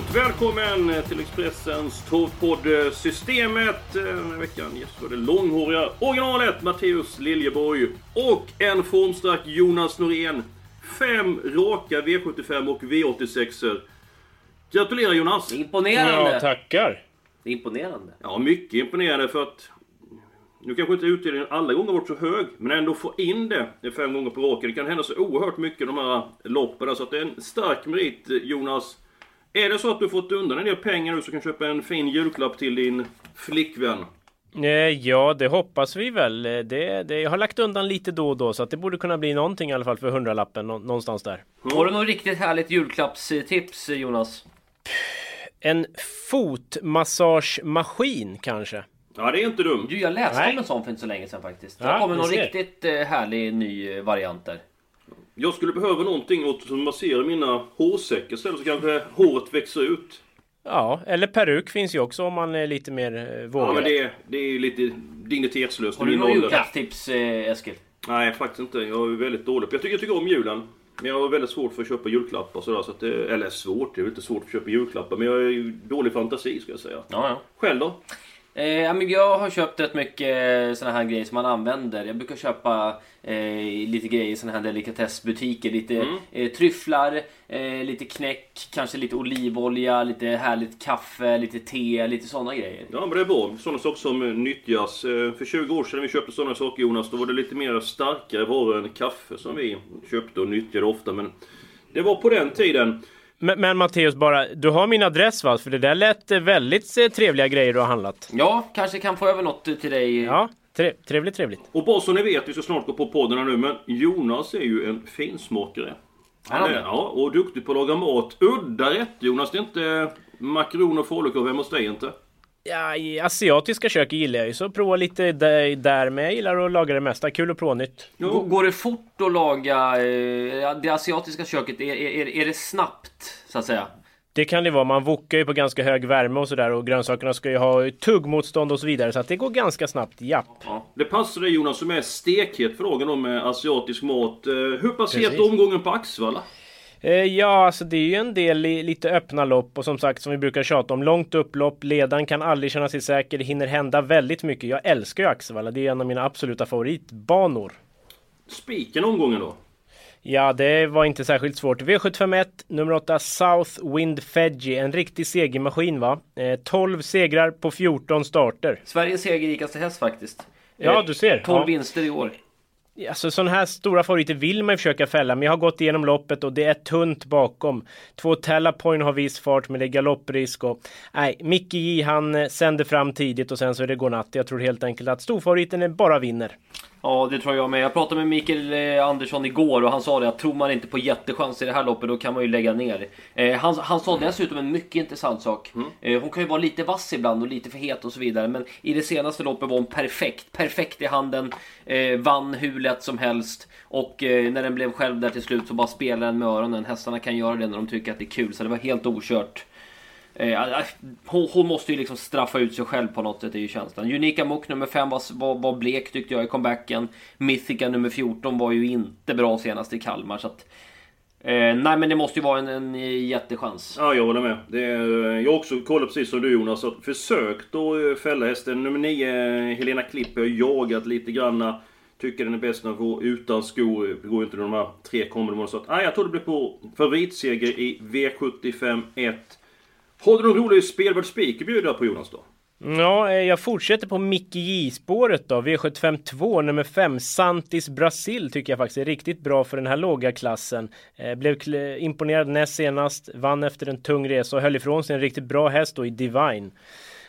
Varmt välkommen till Expressens torvpodd Systemet. Den här veckan gästar det långhåriga originalet Matteus Liljeborg och en formstark Jonas Norén. Fem raka V75 och V86. Gratulerar Jonas! Imponerande! Ja, tackar. Det är imponerande. Ja, mycket imponerande för att nu kanske inte utdelningen alla gånger varit så hög, men ändå få in det fem gånger på raken. Det kan hända så oerhört mycket i de här loppen, så att det är en stark merit Jonas. Är det så att du fått undan en del pengar nu så kan du köpa en fin julklapp till din flickvän? Eh, Ja, det hoppas vi väl. Eh, Det, det, jag har lagt undan lite då och då så att det borde kunna bli någonting i alla fall för hundralappen nå- någonstans där. Har du något riktigt härligt julklappstips Jonas? En fotmassagemaskin kanske? Ja, det är inte dumt. Du, jag läste Nej. om en sån för inte så länge sedan faktiskt. Det Ja, kommer någon ser. riktigt eh, härlig ny variant där. Jag skulle behöva någonting åt som masserar mina hårsäckar istället så kanske håret växer ut. Ja, eller peruk finns ju också om man är lite mer eh, Ja, vågad. men det, det är lite dignitetslöst Har du ålder. julklappstips eh, Eskil? Nej, faktiskt inte. Jag är väldigt dålig på Jag tycker, jag tycker om julen. Men jag har väldigt svårt för att köpa julklappar sådär. Så att det, eller svårt, det är väl inte svårt att köpa julklappar. Men jag är ju dålig fantasi ska jag säga. Ja, ja. Själv då? Eh, men jag har köpt rätt mycket såna här grejer som man använder. Jag brukar köpa eh, lite grejer i såna här delikatessbutiker. Lite Mm. eh, tryfflar, eh, lite knäck, kanske lite olivolja, lite härligt kaffe, lite te, lite såna grejer. Ja, men det är bra. Sådana saker som eh, nyttjas. Eh, För 20 år sedan när vi köpte sådana saker Jonas, då var det lite mer starkare varor än kaffe som vi köpte och nyttjade ofta. Men det var på den tiden. Men, men Matteus, bara, du har min adress va? För det där lät eh, väldigt eh, trevliga grejer du har handlat. Ja, kanske kan få över något till dig. Ja, tre, trevligt, trevligt. Och bara så ni vet, vi ska snart gå på podden nu, men Jonas är ju en finsmakare. Han är det? Ja, och duktig på att laga mat. Udda rätt Jonas, det är inte makaroner och falukorv hemma hos dig inte? Ja, i asiatiska kök gillar jag ju, så prova lite där, där med. Jag gillar att laga det mesta. Kul att prova nytt. Går det fort att laga eh, det asiatiska köket? Är, är, är det snabbt, så att säga? Det kan det vara. Man wokar ju på ganska hög värme och sådär och grönsakerna ska ju ha tuggmotstånd och så vidare. Så att det går ganska snabbt, japp. Ja. Det passar dig Jonas som är stekhet dagen då med asiatisk mat. Eh, Hur pass het omgången på Axvalla? Eh, ja, alltså det är ju en del i lite öppna lopp och som sagt som vi brukar tjata om långt upplopp. Ledaren kan aldrig känna sig säker. Det hinner hända väldigt mycket. Jag älskar ju Axevalla. Det är en av mina absoluta favoritbanor. Spiken omgången då? Ja, det var inte särskilt svårt. V751, nummer 8, South Wind Fedgy. En riktig segermaskin va? Eh, 12 segrar på 14 starter. Sveriges segerrikaste häst faktiskt. Ja, Eh, du ser. 12 Ja. vinster i år. Alltså sådana här stora favoriter vill man ju försöka fälla, men jag har gått igenom loppet och det är tunt bakom. Två Talapoin har viss fart, men det är galopprisk och... Nej, Micke J han eh, sänder fram tidigt och sen så är det godnatt. Jag tror helt enkelt att storfavoriten är bara vinner. Ja, det tror jag med. Jag pratade med Mikael eh, Andersson igår och han sa det att tror man inte på jättechans i det här loppet då kan man ju lägga ner. Eh, han, han sa dessutom en mycket intressant sak. Eh, hon kan ju vara lite vass ibland och lite för het och så vidare. Men i det senaste loppet var hon perfekt. Perfekt i handen. Eh, vann hur lätt som helst. Och eh, när den blev själv där till slut så bara spelade den med öronen. Hästarna kan göra det när de tycker att det är kul. Så det var helt okört. Eh, ah, ah, hon, hon måste ju liksom straffa ut sig själv på något sätt, är ju känslan. Unika Mok nummer 5 var, var, var blek tyckte jag i comebacken. Mythica nummer 14 var ju inte bra senast i Kalmar. Så att, eh, nej men det måste ju vara en, en eh, jättechans. Ja, jag håller med. Det är, eh, jag har också kollat precis som du Jonas. Att försökt att eh, fälla hästen. Nummer 9, Helena Klipp, har jagat lite granna. Tycker den är bäst när den går utan skor. Det går ju inte de här tre kommande månaderna. Så att, nej, jag tror det blir på favoritseger i V75 1. Har du någon rolig spelvärd spik att bjuda på Jonas då? Ja, eh, jag fortsätter på Micke J-spåret då. V75 2, nummer 5, Santis Brasil tycker jag faktiskt är riktigt bra för den här låga klassen. Eh, blev imponerad näst senast, vann efter en tung resa och höll ifrån sig en riktigt bra häst då i Divine.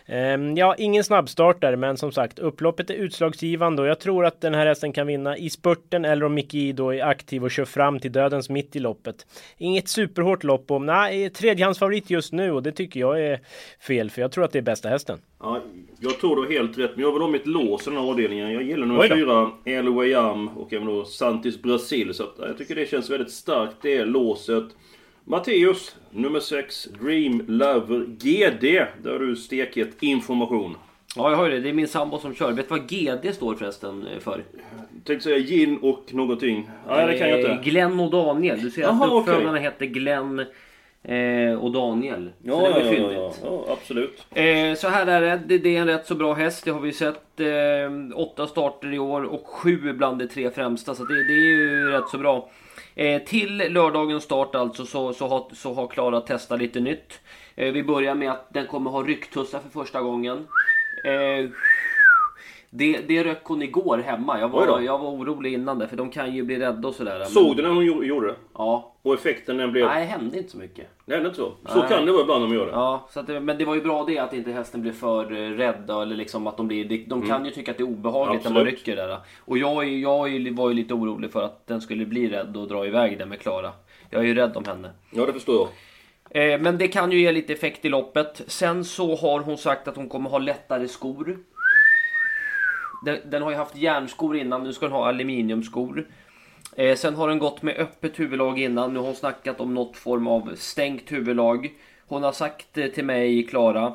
Ehm, ja, ingen snabbstartare, men som sagt, upploppet är utslagsgivande och jag tror att den här hästen kan vinna i spurten eller om Micke då är aktiv och kör fram till dödens mitt i loppet. Inget superhårt lopp och nej, tredjehandsfavorit just nu och det tycker jag är fel för jag tror att det är bästa hästen. Ja, jag tror du har helt rätt, men jag vill ha mitt lås i den här avdelningen. Jag gillar nummer fyra, El Wayam och även då Santis Brasil. Så att, jag tycker det känns väldigt starkt, det låset. Matteus, nummer 6, Dream Lover GD. Där har du stekhet information. Ja, jag ju det. Det är min sambo som kör. Vet du vad GD står förresten eh, för? Jag tänkte säga gin och någonting. Nej, det kan jag inte. Eh, Glenn och Daniel. Du ser Jaha, att uppfödarna okej. hette Glenn eh, och Daniel. Så Ja, det var ja, ja, ja, absolut. Eh, så här är det. det. Det är en rätt så bra häst. Det har vi sett. Eh, åtta starter i år och sju bland de tre främsta. Så det, det är ju rätt så bra. Eh, till lördagens start alltså så, så, har, så har Klara testat lite nytt. Eh, vi börjar med att den kommer ha rycktussar för första gången. Eh, det, det röck hon igår hemma. Jag var, jag var orolig innan det för de kan ju bli rädda och sådär. men- Såg du när hon gjorde- det? Ja. Och effekten den blev... Nej, det hände inte så mycket. Det hände inte så? Så Nej. kan det vara ibland de gör det. Ja, så att det, men det var ju bra det att inte hästen blir för eh, rädda eller liksom att de blir... de- De kan ju tycka att det är obehagligt när man Absolut. rycker där. Och jag, jag var ju lite orolig för att den skulle bli rädd och dra iväg den med Klara. Jag är ju rädd om henne. Ja, det förstår jag. Eh, men det kan ju ge lite effekt i loppet. Sen så har hon sagt att hon kommer ha lättare skor. Den, den har ju haft järnskor innan, nu ska den ha aluminiumskor. Eh, sen har den gått med öppet huvudlag innan, nu har hon snackat om något form av stängt huvudlag. Hon har sagt eh, till mig, Klara,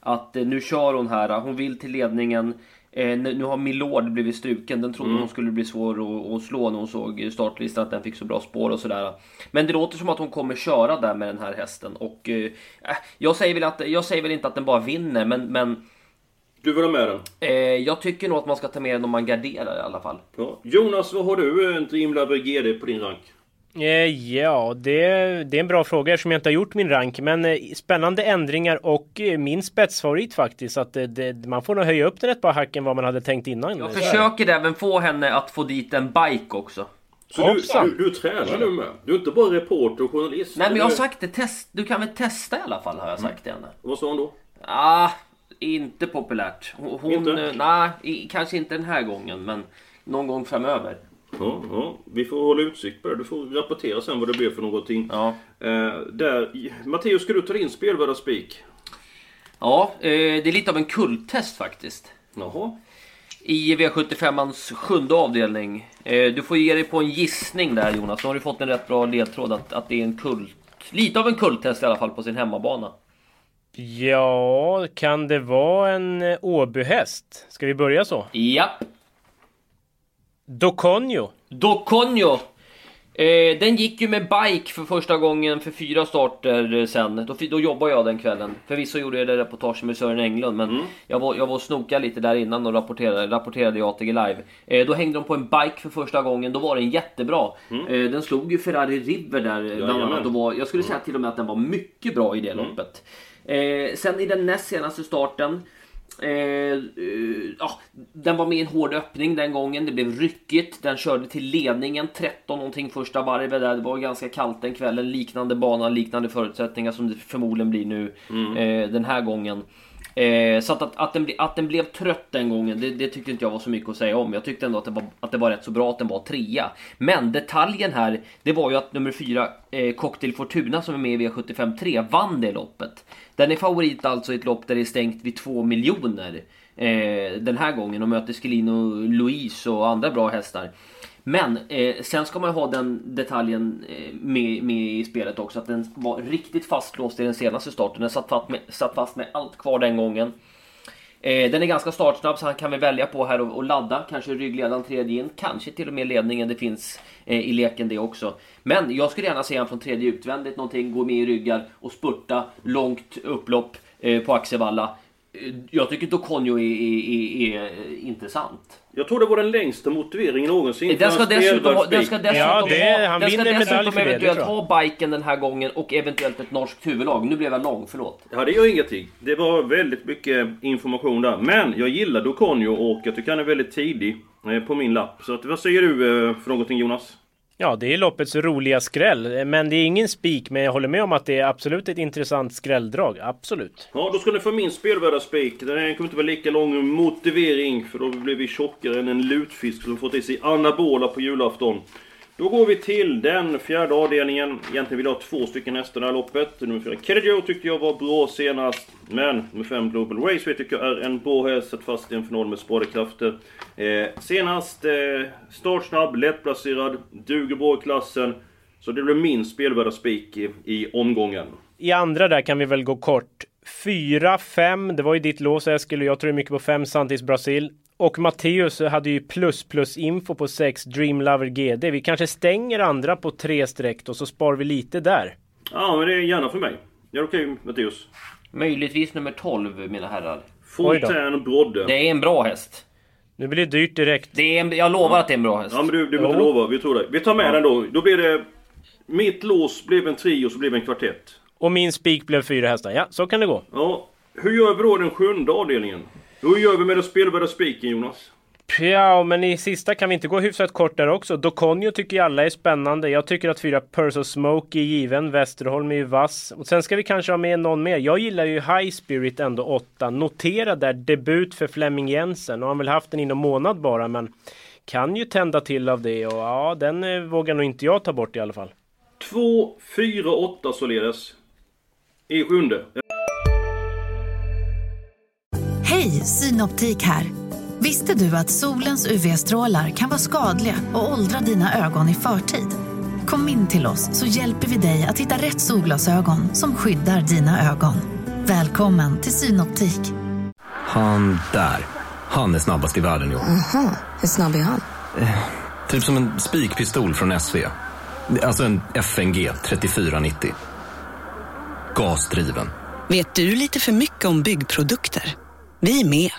att eh, nu kör hon här, hon vill till ledningen. Eh, nu har Milord blivit struken, den trodde hon skulle bli svår att, slå när hon såg startlistan att den fick så bra spår och sådär. Men det låter som att hon kommer köra där med den här hästen och eh, äh, jag, säger väl att, jag säger väl inte att den bara vinner men, men Du vill ha med den? eh, jag tycker nog att man ska ta med den om man garderar i alla fall. Ja. Jonas, vad har du en Dream Lover GD på din rank? Eh, ja, det, det är en bra fråga eftersom jag inte har gjort min rank. Men eh, spännande ändringar och eh, min spetsfavorit faktiskt. Att det, det, man får nog höja upp den ett par hack än vad man hade tänkt innan. Jag försöker även få henne att få dit en bike också. Så du, Hoppsan. du, du tränar nu med? Du är inte bara reporter och journalist? Nej men jag har sagt det, test, du kan väl testa i alla fall har jag sagt till henne. Vad sa hon då? Ah, inte populärt. Hon, Inte? eh, nej, kanske inte den här gången men någon gång framöver. Ja, ja, vi får hålla utsikt på det. Du får rapportera sen vad det blir för någonting. Ja. Eh, där, Matteus, ska du ta din spelvärda spik? Ja, eh, det är lite av en kulttest faktiskt. Jaha. I V75ans sjunde avdelning. Eh, du får ge dig på en gissning där Jonas. Nu har du fått en rätt bra ledtråd att, att det är en kult. Lite av en kulttest i alla fall på sin hemmabana. Ja, kan det vara en eh, Åbyhäst? Ska vi börja så? Ja. Doconio. Doconio. Eh, den gick ju med bike för första gången för fyra starter eh, sen. Då, då jobbade jag den kvällen. Förvisso gjorde jag det reportage med Sören Englund men jag, var, jag var och snoka lite där innan och rapporterade, rapporterade i ATG Live. Eh, då hängde de på en bike för första gången, då var den jättebra. Eh, den slog ju Ferrari River där eh, bland annat. Var, jag skulle säga till och med att den var mycket bra i det loppet. Eh, sen i den näst senaste starten Eh, eh, ja, den var med i en hård öppning den gången, det blev ryckigt. Den körde till ledningen, 13 någonting första varvet där. Det var ganska kallt den kvällen, liknande bana, liknande förutsättningar som det förmodligen blir nu eh, den här gången. Eh, så att, att, att, den, ble- att den blev trött den gången, det, det tyckte inte jag var så mycket att säga om. Jag tyckte ändå att det, var, att det var rätt så bra att den var trea. Men detaljen här, det var ju att nummer fyra, eh, Cocktail Fortuna som är med i V75 3, vann det loppet. Den är favorit alltså i ett lopp där det är stängt vid 2 miljoner. Eh, den här gången och möter Schelino Louise och andra bra hästar. Men eh, sen ska man ha den detaljen eh, med, med i spelet också. Att den var riktigt fastlåst i den senaste starten. Den satt fast med, satt fast med allt kvar den gången. Eh, den är ganska startsnabb så han kan väl välja på här och, och ladda. Kanske ryggledaren tredje in. Kanske till och med ledningen. Det finns eh, i leken det också. Men jag skulle gärna se han från tredje utvändigt någonting. Gå med i ryggar och spurta långt upplopp eh, på Axevalla. Jag tycker Doconio är, är, är, är intressant. Jag tror det var den längsta motiveringen någonsin. Den ska dessutom, ha, den ska dessutom, Ja, det- ha, han den ska dessutom det, det eventuellt jag. ha biken den här gången och eventuellt ett norskt huvudlag. Nu blev jag lång, förlåt. Ja, det gör ingenting. Det var väldigt mycket information där. Men jag gillar Doconio och jag tycker han är väldigt tidig eh, på min lapp. Så att, vad säger du eh, för någonting Jonas? Ja, det är loppets roliga skräll. Men det är ingen spik. Men jag håller med om att det är absolut ett intressant skrälldrag. Absolut. Ja, då ska ni få min spelvärda spik. Den här kommer inte vara lika lång motivering. För då blir vi tjockare än en lutfisk som fått i sig anabola på julafton. Då går vi till den fjärde avdelningen. Egentligen vill jag ha två stycken hästar i det här loppet. Nummer fyra Keddy tyckte jag var bra senast. Men nummer fem Global Raceway tycker jag är en bra häst. Satt fast i en final med spadekrafter. Eh, senast eh, startsnabb, lättplacerad, duger bra i klassen. Så det blir min spelvärda spik i, i omgången. I andra där kan vi väl gå kort. 4, 5, det var ju ditt lås Eskil och jag tror mycket på 5 Santis Brasil. Och Matteus hade ju plus plus info på 6 Dreamlover GD. Vi kanske stänger andra på 3 streck och så sparar vi lite där. Ja, men det är gärna för mig. Det är okej Matteus. Möjligtvis nummer 12 mina herrar. Fontän Brodde. Det är en bra häst. Nu blir det dyrt direkt. Det är en, jag lovar att det är en bra häst. Ja men du, du behöver inte lova, vi tror det. Vi tar med den då. Då blir det... Mitt lås blev en trio, så blev det en kvartett. Och min spik blev fyra hästar. Ja, så kan det gå. Ja. Hur gör vi då den sjunde avdelningen? Hur gör vi med den spelvärda spiken Jonas? Ja, men i sista kan vi inte gå hyfsat kort där också. Dokonjo tycker jag alla är spännande. Jag tycker att fyra Purse Smoke är given. Westerholm är ju vass. Och sen ska vi kanske ha med någon mer. Jag gillar ju High Spirit ändå 8. Notera där debut för Flemming Jensen. Och han har väl haft den inom månad bara, men kan ju tända till av det. Och ja, den eh, vågar nog inte jag ta bort i alla fall. 2, 4, 8 således. I sjunde. Synoptik här. Visste du att solens UV-strålar kan vara skadliga och åldra dina ögon i förtid? Kom in till oss så hjälper vi dig att hitta rätt solglasögon som skyddar dina ögon. Välkommen till Synoptik. Han där, han är snabbast i världen år. Aha, hur snabb är han? Typ som en spikpistol från SV. Alltså en FNG 3490. Gasdriven. Vet du lite för mycket om byggprodukter? Vi är med.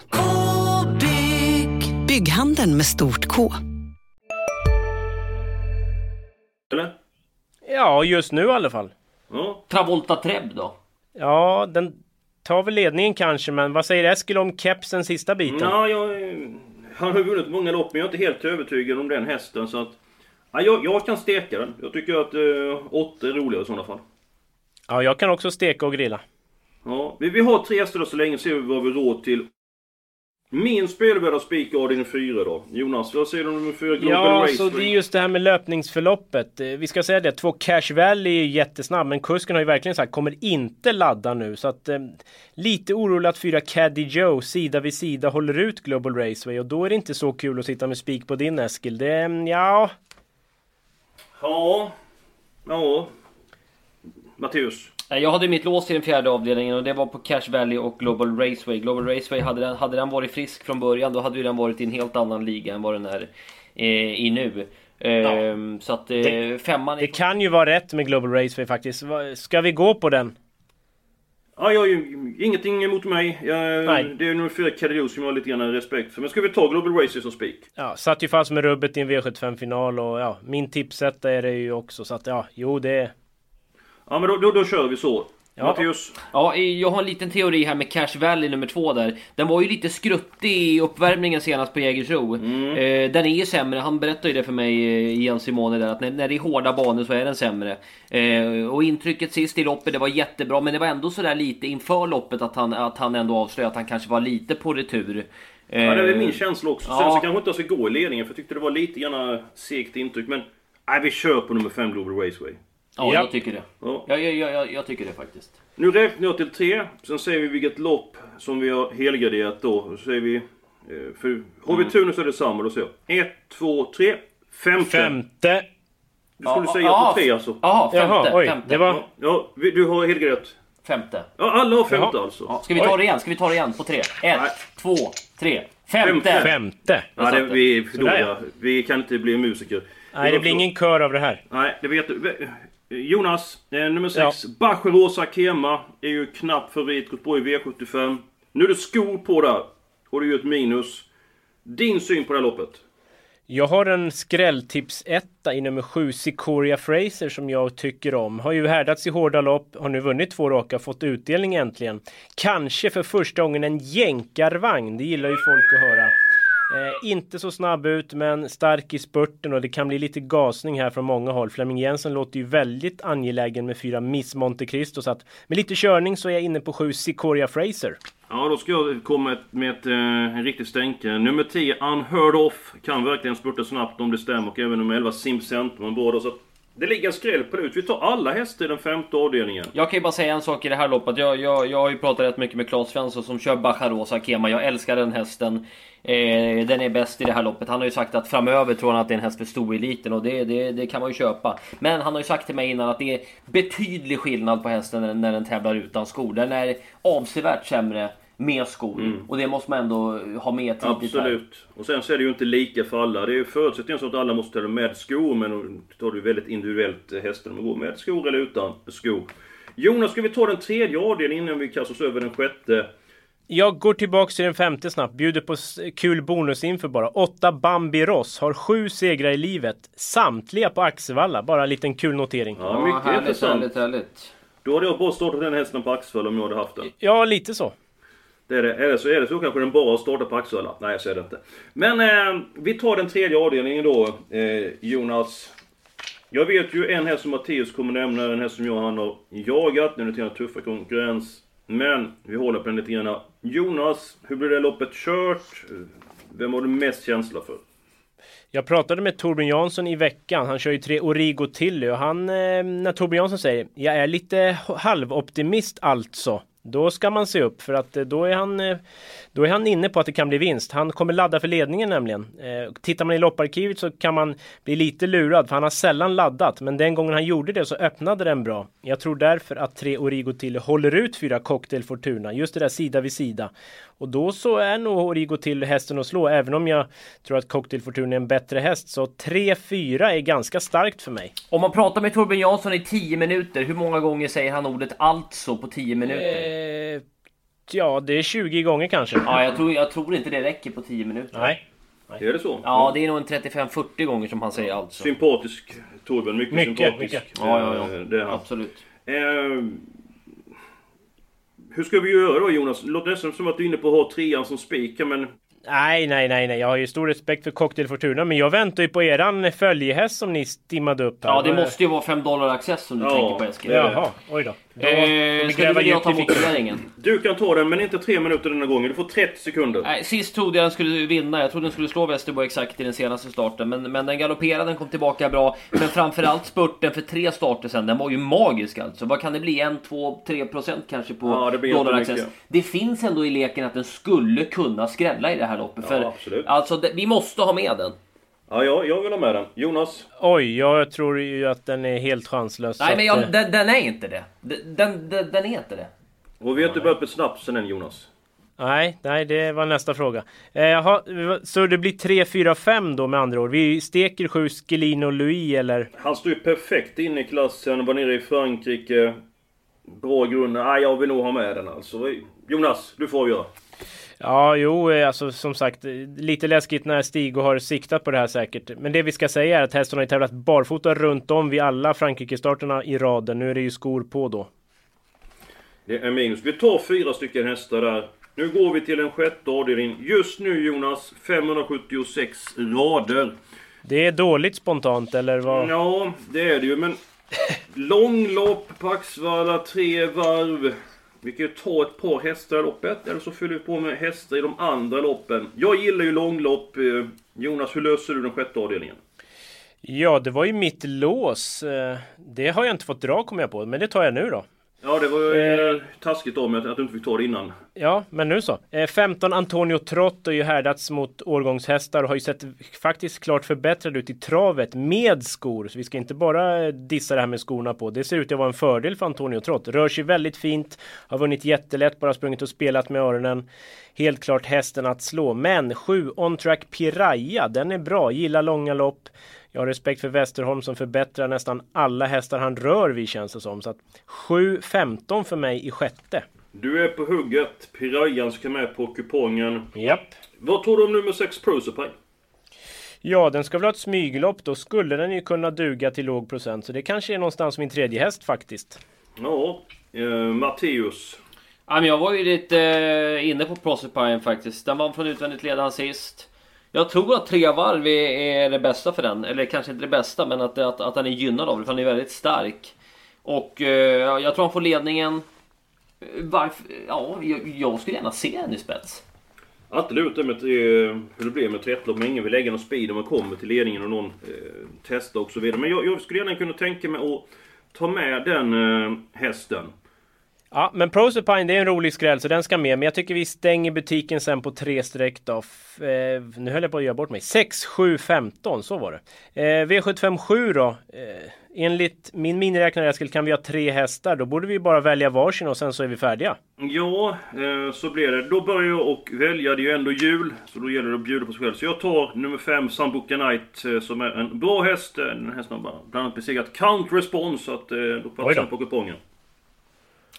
-bygg. Bygghandeln med stort K. Eller? Ja, just nu i alla fall. Ja. Travolta Treb då? Ja, den tar väl ledningen kanske, men vad säger Eskil om kepsen sista biten? Ja, jag... Han har vunnit många lopp, men jag är inte helt övertygad om den hästen. Så att, ja, jag, jag kan steka den. Jag tycker att eh, åtta är roligare i sådana fall. Ja, jag kan också steka och grilla. Ja, vi, vi har tre hästar då så länge, ser vi vad vi råd till. Min spelvärda spik avdelning 4 då. Jonas, vad säger du om nummer 4 Global Ja, så det är just det här med löpningsförloppet. Eh, Vi ska säga det, två Cash Valley är jättesnabb, men kusken har ju verkligen sagt kommer inte ladda nu. Så att eh, lite orolig att fyra Caddy Joe sida vid sida håller ut Global Raceway och då är det inte så kul att sitta med spik på din Eskil. Det, mm, ja... Ja. Ja. Matteus. Nej, Jag hade mitt lås i den fjärde avdelningen och det var på Cash Valley och Global Raceway. Global Raceway, hade den, hade den varit frisk från början då hade ju den varit i en helt annan liga än vad den är eh, i nu. Ehm, Så att eh, Det- femman... Det kan ju vara rätt med Global Raceway faktiskt. Ska vi gå på den? Ja, jag har ju ingenting emot mig. Jag, Nej. det är nummer 4 Cadillo som jag har lite grann respekt för. Men ska vi ta Global Racer som spik? Ja, satt ju fast med rubbet i en V75-final och ja, min tipsetta är det ju också. Så att ja, jo det... Ja, men då, då, då kör vi så. Ja. Ja, jag har en liten teori här med Cash Valley nummer två där. Den var ju lite skruttig i uppvärmningen senast på Jägersro. Eh, den är ju sämre, han berättade ju det för mig, eh, Jens Simone där, att när, när det är hårda banor så är den sämre. Eh, och intrycket sist i loppet, det var jättebra, men det var ändå sådär lite inför loppet att han, att han ändå avslöjade att han kanske var lite på retur. Eh, Ja, det är min känsla också. Sen ja. så kanske inte jag ska gå i ledningen för jag tyckte det var lite grann segt intryck. Men nej, vi kör på nummer 5 Global Raceway. Ja, Ja. jag tycker det. Ja. Ja, jag, jag, jag, jag tycker det faktiskt. Nu räknar jag till tre. Sen säger vi vilket lopp som vi har helgarderat då. Så säger vi... eh, För har vi tur nu så är det samma. Då säger jag 1, 2, 3. Femte. Femte! Du skulle säga ja, på tre alltså. Jaha, femte. Jaha, oj, femte. det var- Ja, du har helgarderat. Femte. Ja, alla har femte Jaha. alltså. Ja, ska vi ta det igen? Ska vi ta det igen på tre? Ett, Nej. två, tre. Femte! Femte. Ja, det, vi är för dåliga. Vi kan inte bli musiker. Nej, det blir ingen kör av det här. Nej, det vet du. Jonas, nummer 6. Ja. Rosa Kema är ju knappt favorit. Gått på i V75. Nu är det skor på där. Och det är ju ett minus. Din syn på det här loppet? Jag har en skrälltips-etta i nummer 7, Sikoria Fraser, som jag tycker om. Har ju härdats i hårda lopp, har nu vunnit två raka, fått utdelning äntligen. Kanske för första gången en jänkarvagn, det gillar ju folk att höra. Eh, inte så snabb ut men stark i spurten och det kan bli lite gasning här från många håll. Flemming Jensen låter ju väldigt angelägen med fyra Miss Monte Cristo så att med lite körning så är jag inne på sju Sikoria Fraser. Ja, då ska jag komma med ett, eh, en riktig stänkare. Nummer 10, Unheard Off. Kan verkligen spurta snabbt om det stämmer. Och även nummer 11, Simpcentrum båda. Så det ligger en skräll på det ut. Vi tar alla hästar i den femte avdelningen. Jag kan ju bara säga en sak i det här loppet. Jag, jag, jag har ju pratat rätt mycket med Claes Svensson som kör Bacharosa Kema. Jag älskar den hästen. Eh, den är bäst i det här loppet. Han har ju sagt att framöver tror han att det är en häst för stoeliten och det, det, det kan man ju köpa. Men han har ju sagt till mig innan att det är betydlig skillnad på hästen när, när den tävlar utan skor. Den är avsevärt sämre med skor. Mm. Och det måste man ändå ha med tidigt här. Absolut. Och sen så är det ju inte lika för alla. Det är ju förutsättningen så att alla måste tävla med skor. Men då tar du väldigt individuellt eh, hästen om man går med skor eller utan skor. Jonas, ska vi ta den tredje avdelningen innan vi kastar oss över den sjätte? Jag går tillbaks till den femte snabbt, bjuder på kul bonus inför bara. Åtta Bambi Ross har sju segrar i livet. Samtliga på Axevalla, bara en liten kul notering. Ja, mycket härligt, intressant. härligt, härligt. Då hade jag bara startat den hästen på Axevalla om jag hade haft den. Ja, lite så. Det är det. Eller så är det så kanske den bara startar på Axevalla. Nej, så är det inte. Men eh, vi tar den tredje avdelningen då, eh, Jonas. Jag vet ju en häst som Mattias kommer nämna, en häst som jag han har jagat. Nu är det tuffa konkurrens. Men vi håller på den lite grann. Jonas, hur blir det loppet kört? Vem har du mest känsla för? Jag pratade med Torbjörn Jansson i veckan. Han kör ju tre Origo Tilly och han, eh, när Torbjörn Jansson säger jag är lite halvoptimist alltså. Då ska man se upp för att eh, då är han eh, Då är han inne på att det kan bli vinst. Han kommer ladda för ledningen nämligen. Eh, tittar man i lopparkivet så kan man bli lite lurad för han har sällan laddat. Men den gången han gjorde det så öppnade den bra. Jag tror därför att tre Origo Tilly håller ut fyra Cocktail Fortuna. Just det där sida vid sida. Och då så är nog Origo till hästen att slå. Även om jag tror att Cocktail Fortuna är en bättre häst. Så 3-4 är ganska starkt för mig. Om man pratar med Torbjörn Jansson i 10 minuter, hur många gånger säger han ordet alltså på 10 minuter? Eh, ja, det är 20 gånger kanske. Ja, jag tror, jag tror inte det räcker på 10 minuter. Nej. Är det så? Ja, det är nog en 35-40 gånger som han säger alltså. Sympatisk Torbjörn, mycket, Mycket, sympatisk. mycket. Ja, ja, ja. Eh, Det är han. Absolut. Eh, hur ska vi göra då Jonas? Det låter nästan som att du är inne på att ha trean som spik, här, men... Nej, nej, nej, nej. Jag har ju stor respekt för Cocktail Fortuna. Men jag väntar ju på eran följehäst som ni stimmade upp här. Ja, det måste ju vara 5 dollar access som du Ja. tänker på Eskil. Jaha, oj då. då Eh, ska du vilja ta motiveringen? Du kan ta den, men inte tre minuter denna gången. Du får 30 sekunder. Nej, sist trodde jag den skulle vinna. Jag trodde den skulle slå Västerbo exakt i den senaste starten. Men, men den galopperade, den kom tillbaka bra. Men framförallt spurten för tre starter sen, den var ju magisk alltså. Vad kan det bli? 1, 2, 3 procent kanske på Ja, dollar access. Det finns ändå i leken att den skulle kunna skrälla i det här loppet. Ja, för absolut. alltså, det, vi måste ha med den. Ja, ja, jag vill ha med den. Jonas? Oj, jag tror ju att den är helt chanslös. Nej, men att, jag, eh, den, den är inte det. Den, den, den, är inte det. Och vi har inte börjat med snapsen än Jonas. Nej, nej, det var nästa fråga. Eh, jaha, så det blir 3, 4, 5 då med andra ord. Vi steker 7 Schelino Louis eller? Han står ju perfekt inne i klassen, var nere i Frankrike. Bra grund. Nej, jag vill nog ha med den alltså. Jonas, du får avgöra. Ja, jo, eh, alltså som sagt, eh, lite läskigt när Stig har siktat på det här säkert. Men det vi ska säga är att hästen har ju tävlat barfota runt om vid alla Frankrike-starterna i raden. Nu är det ju skor på då. Det är minus. Vi tar fyra stycken hästar där. Nu går vi till den sjätte avdelningen. Just nu Jonas, 576 rader. Det är dåligt spontant, eller vad? Ja, det är det ju, men... Långlopp på Axvalla, tre varv. Vi kan ju ta ett par hästar i loppet, eller så fyller vi på med hästar i de andra loppen. Jag gillar ju långlopp. Eh, Jonas, hur löser du den sjätte avdelningen? Ja, det var ju mitt lås. Eh, det har jag inte fått dra kommer jag på, men det tar jag nu då. Ja, det var ju eh, taskigt av mig att- att du inte fick ta det innan. Ja, men nu så. Eh, 15 Antonio Trott har ju härdats mot årgångshästar och har ju sett faktiskt klart förbättrad ut i travet med skor. Så vi ska inte bara eh, dissa det här med skorna på. Det ser ut att vara en fördel för Antonio Trott. Rör sig väldigt fint, har vunnit jättelätt, bara sprungit och spelat med öronen. Helt klart hästen att slå. Men 7 On Track Piraya, den är bra. Gillar långa lopp. Jag har respekt för Westerholm som förbättrar nästan alla hästar han rör vid känns det som. Så att 7-15 för mig i sjätte. Du är på hugget. Pirayan ska med på kupongen. Japp. Vad tror du om nummer 6 Prosopine? Ja, den ska väl ha ett smyglopp. Då skulle den ju kunna duga till låg procent. Så det kanske är någonstans min tredje häst faktiskt. Ja, eh, Matteus. Ja, men jag var ju lite eh, inne på Proserpine faktiskt. Den vann från utvändigt ledan sist. Jag tror att tre varv är, det bästa för den. Eller kanske inte det bästa, men att, att, att han är gynnad av det. För han är väldigt stark. Och eh, jag tror han får ledningen. Eh, Varför? Ja, jag, jag skulle gärna se henne i spets. Alltid lurt det med eh, hur det blir med trettlopp. Men ingen vill lägga någon speed om man kommer till ledningen och någon eh, testar och så vidare. Men jag, jag skulle gärna kunna tänka mig att ta med den eh, hästen. Ja, men Proserpine det är en rolig skräll så den ska med. Men jag tycker vi stänger butiken sen på tre streck då. F eh, nu höll jag på att göra bort mig. 6, 7, 15, så var det. Eh, V757 då. Eh, enligt min miniräknare Eskil kan vi ha tre hästar. Då borde vi bara välja varsin och sen så är vi färdiga. Ja, eh, så blir det. Då börjar jag och välja. Det är ju ändå jul. Så då gäller det att bjuda på sig själv. Så jag tar nummer 5, Sambuca Knight, eh, som är en bra häst. Eh, Den har bara bland annat besegrat Count Response. Så att eh, då passar den på kupongen.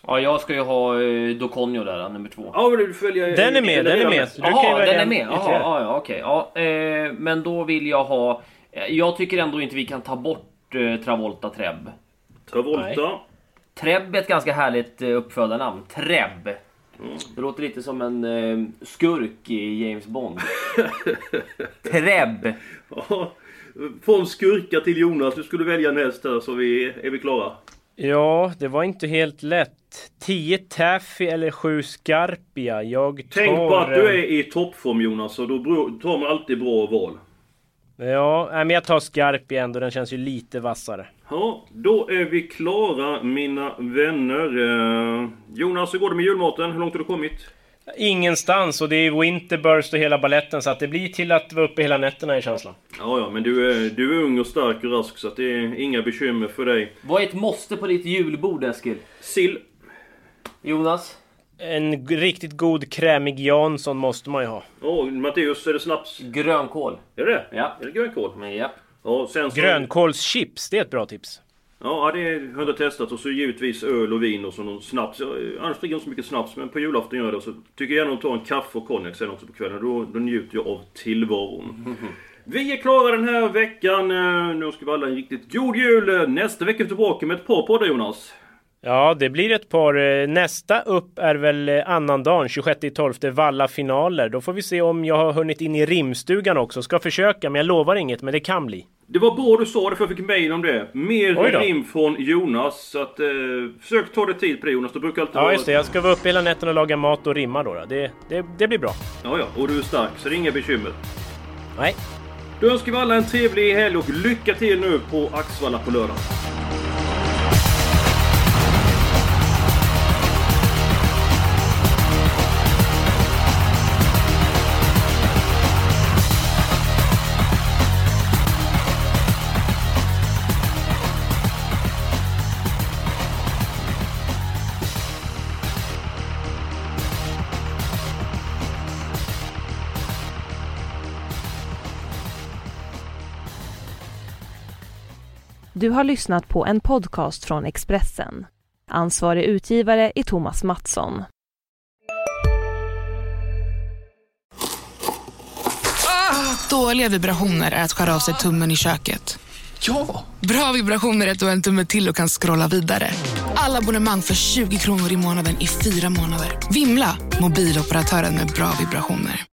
Ja, jag ska ju ha eh, Doconio där, nummer två. Ja, men du får välja... Den är med, den är med. Så du kan ju Jaha, välja den är en med? Jaha, ytterligare. ja, ja, okej. Ja, eh, men då vill jag ha... eh, Jag tycker ändå inte vi kan ta bort eh, Travolta Treb. Travolta. Treb är ett ganganska härligt eh, uppfödarnamn. Treb. Det låter lite som en eh, skurk i James Bond. Treb. Ja, från skurka till Jonas. Du skulle välja en häst här så vi, är vi klara. Ja, det var inte helt lätt. 10 Taffy eller 7 Scarpia. Jag tar... Tänk på att du är i toppform Jonas, och då tar man alltid bra val. Ja, men jag tar Scarpia ändå. Den känns ju lite vassare. Ja, då är vi klara mina vänner. Eh, Jonas, hur går det med julmaten? Hur långt har du kommit? Ingenstans och det är Winterburst och hela balletten så att det blir till att vara uppe hela nätterna i känslan. Ja, ja, men du är, du är ung och stark och rask så att det är inga bekymmer för dig. Vad är ett måste på ditt julbord, Eskil? Sill. Jonas? En riktigt god krämig Jansson måste man ju ha. Åh, Matteus, är det snaps? Grönkål. Är det Ja. Är det grönkål? Men ja. Ja, sen så... Grönkålschips, det är ett bra tips. Ja, det har jag testat. Och så givetvis öl och vin och så någon snaps. Jag, annars dricker jag inte så mycket snaps, men på julafton gör jag det. Så tycker jag gärna om att ta en kaffe och konjak sen också på kvällen. Då, då njuter jag av tillvaron. Vi är klara den här veckan. Eh, Nu ska vi alla en riktigt god jul. Eh, Nästa vecka är vi tillbaka med ett par poddar Jonas. Ja, det blir ett par. eh, Nästa upp är väl eh, annandagen, 26-12, Valla finaler. Då får vi se om jag har hunnit in i rimstugan också. Ska försöka, men jag lovar inget, men det kan bli. Det var bra du sa det för jag fick mejl om det. Mer rim från Jonas. Så att, eh, försök ta dig tid på det Jonas. Det brukar alltid Ja, just det. Jag ska vara uppe hela nätten och laga mat och rimma då. då. Det, det, det blir bra. Ja, ja. Och du är stark, så det är inga bekymmer. Nej. Då önskar vi alla en trevlig helg och lycka till nu på Axvalla på lördag. Du har lyssnat på en podcast från Expressen. Ansvarig utgivare är Thomas Mattsson. Dåliga vibrationer är att skära av sig tummen i köket. Ja! Bra vibrationer är att du har en tumme till och kan scrolla vidare. Alla abonnemang för 20 kronor i månaden i fyra månader. Vimla! Mobiloperatören med bra vibrationer.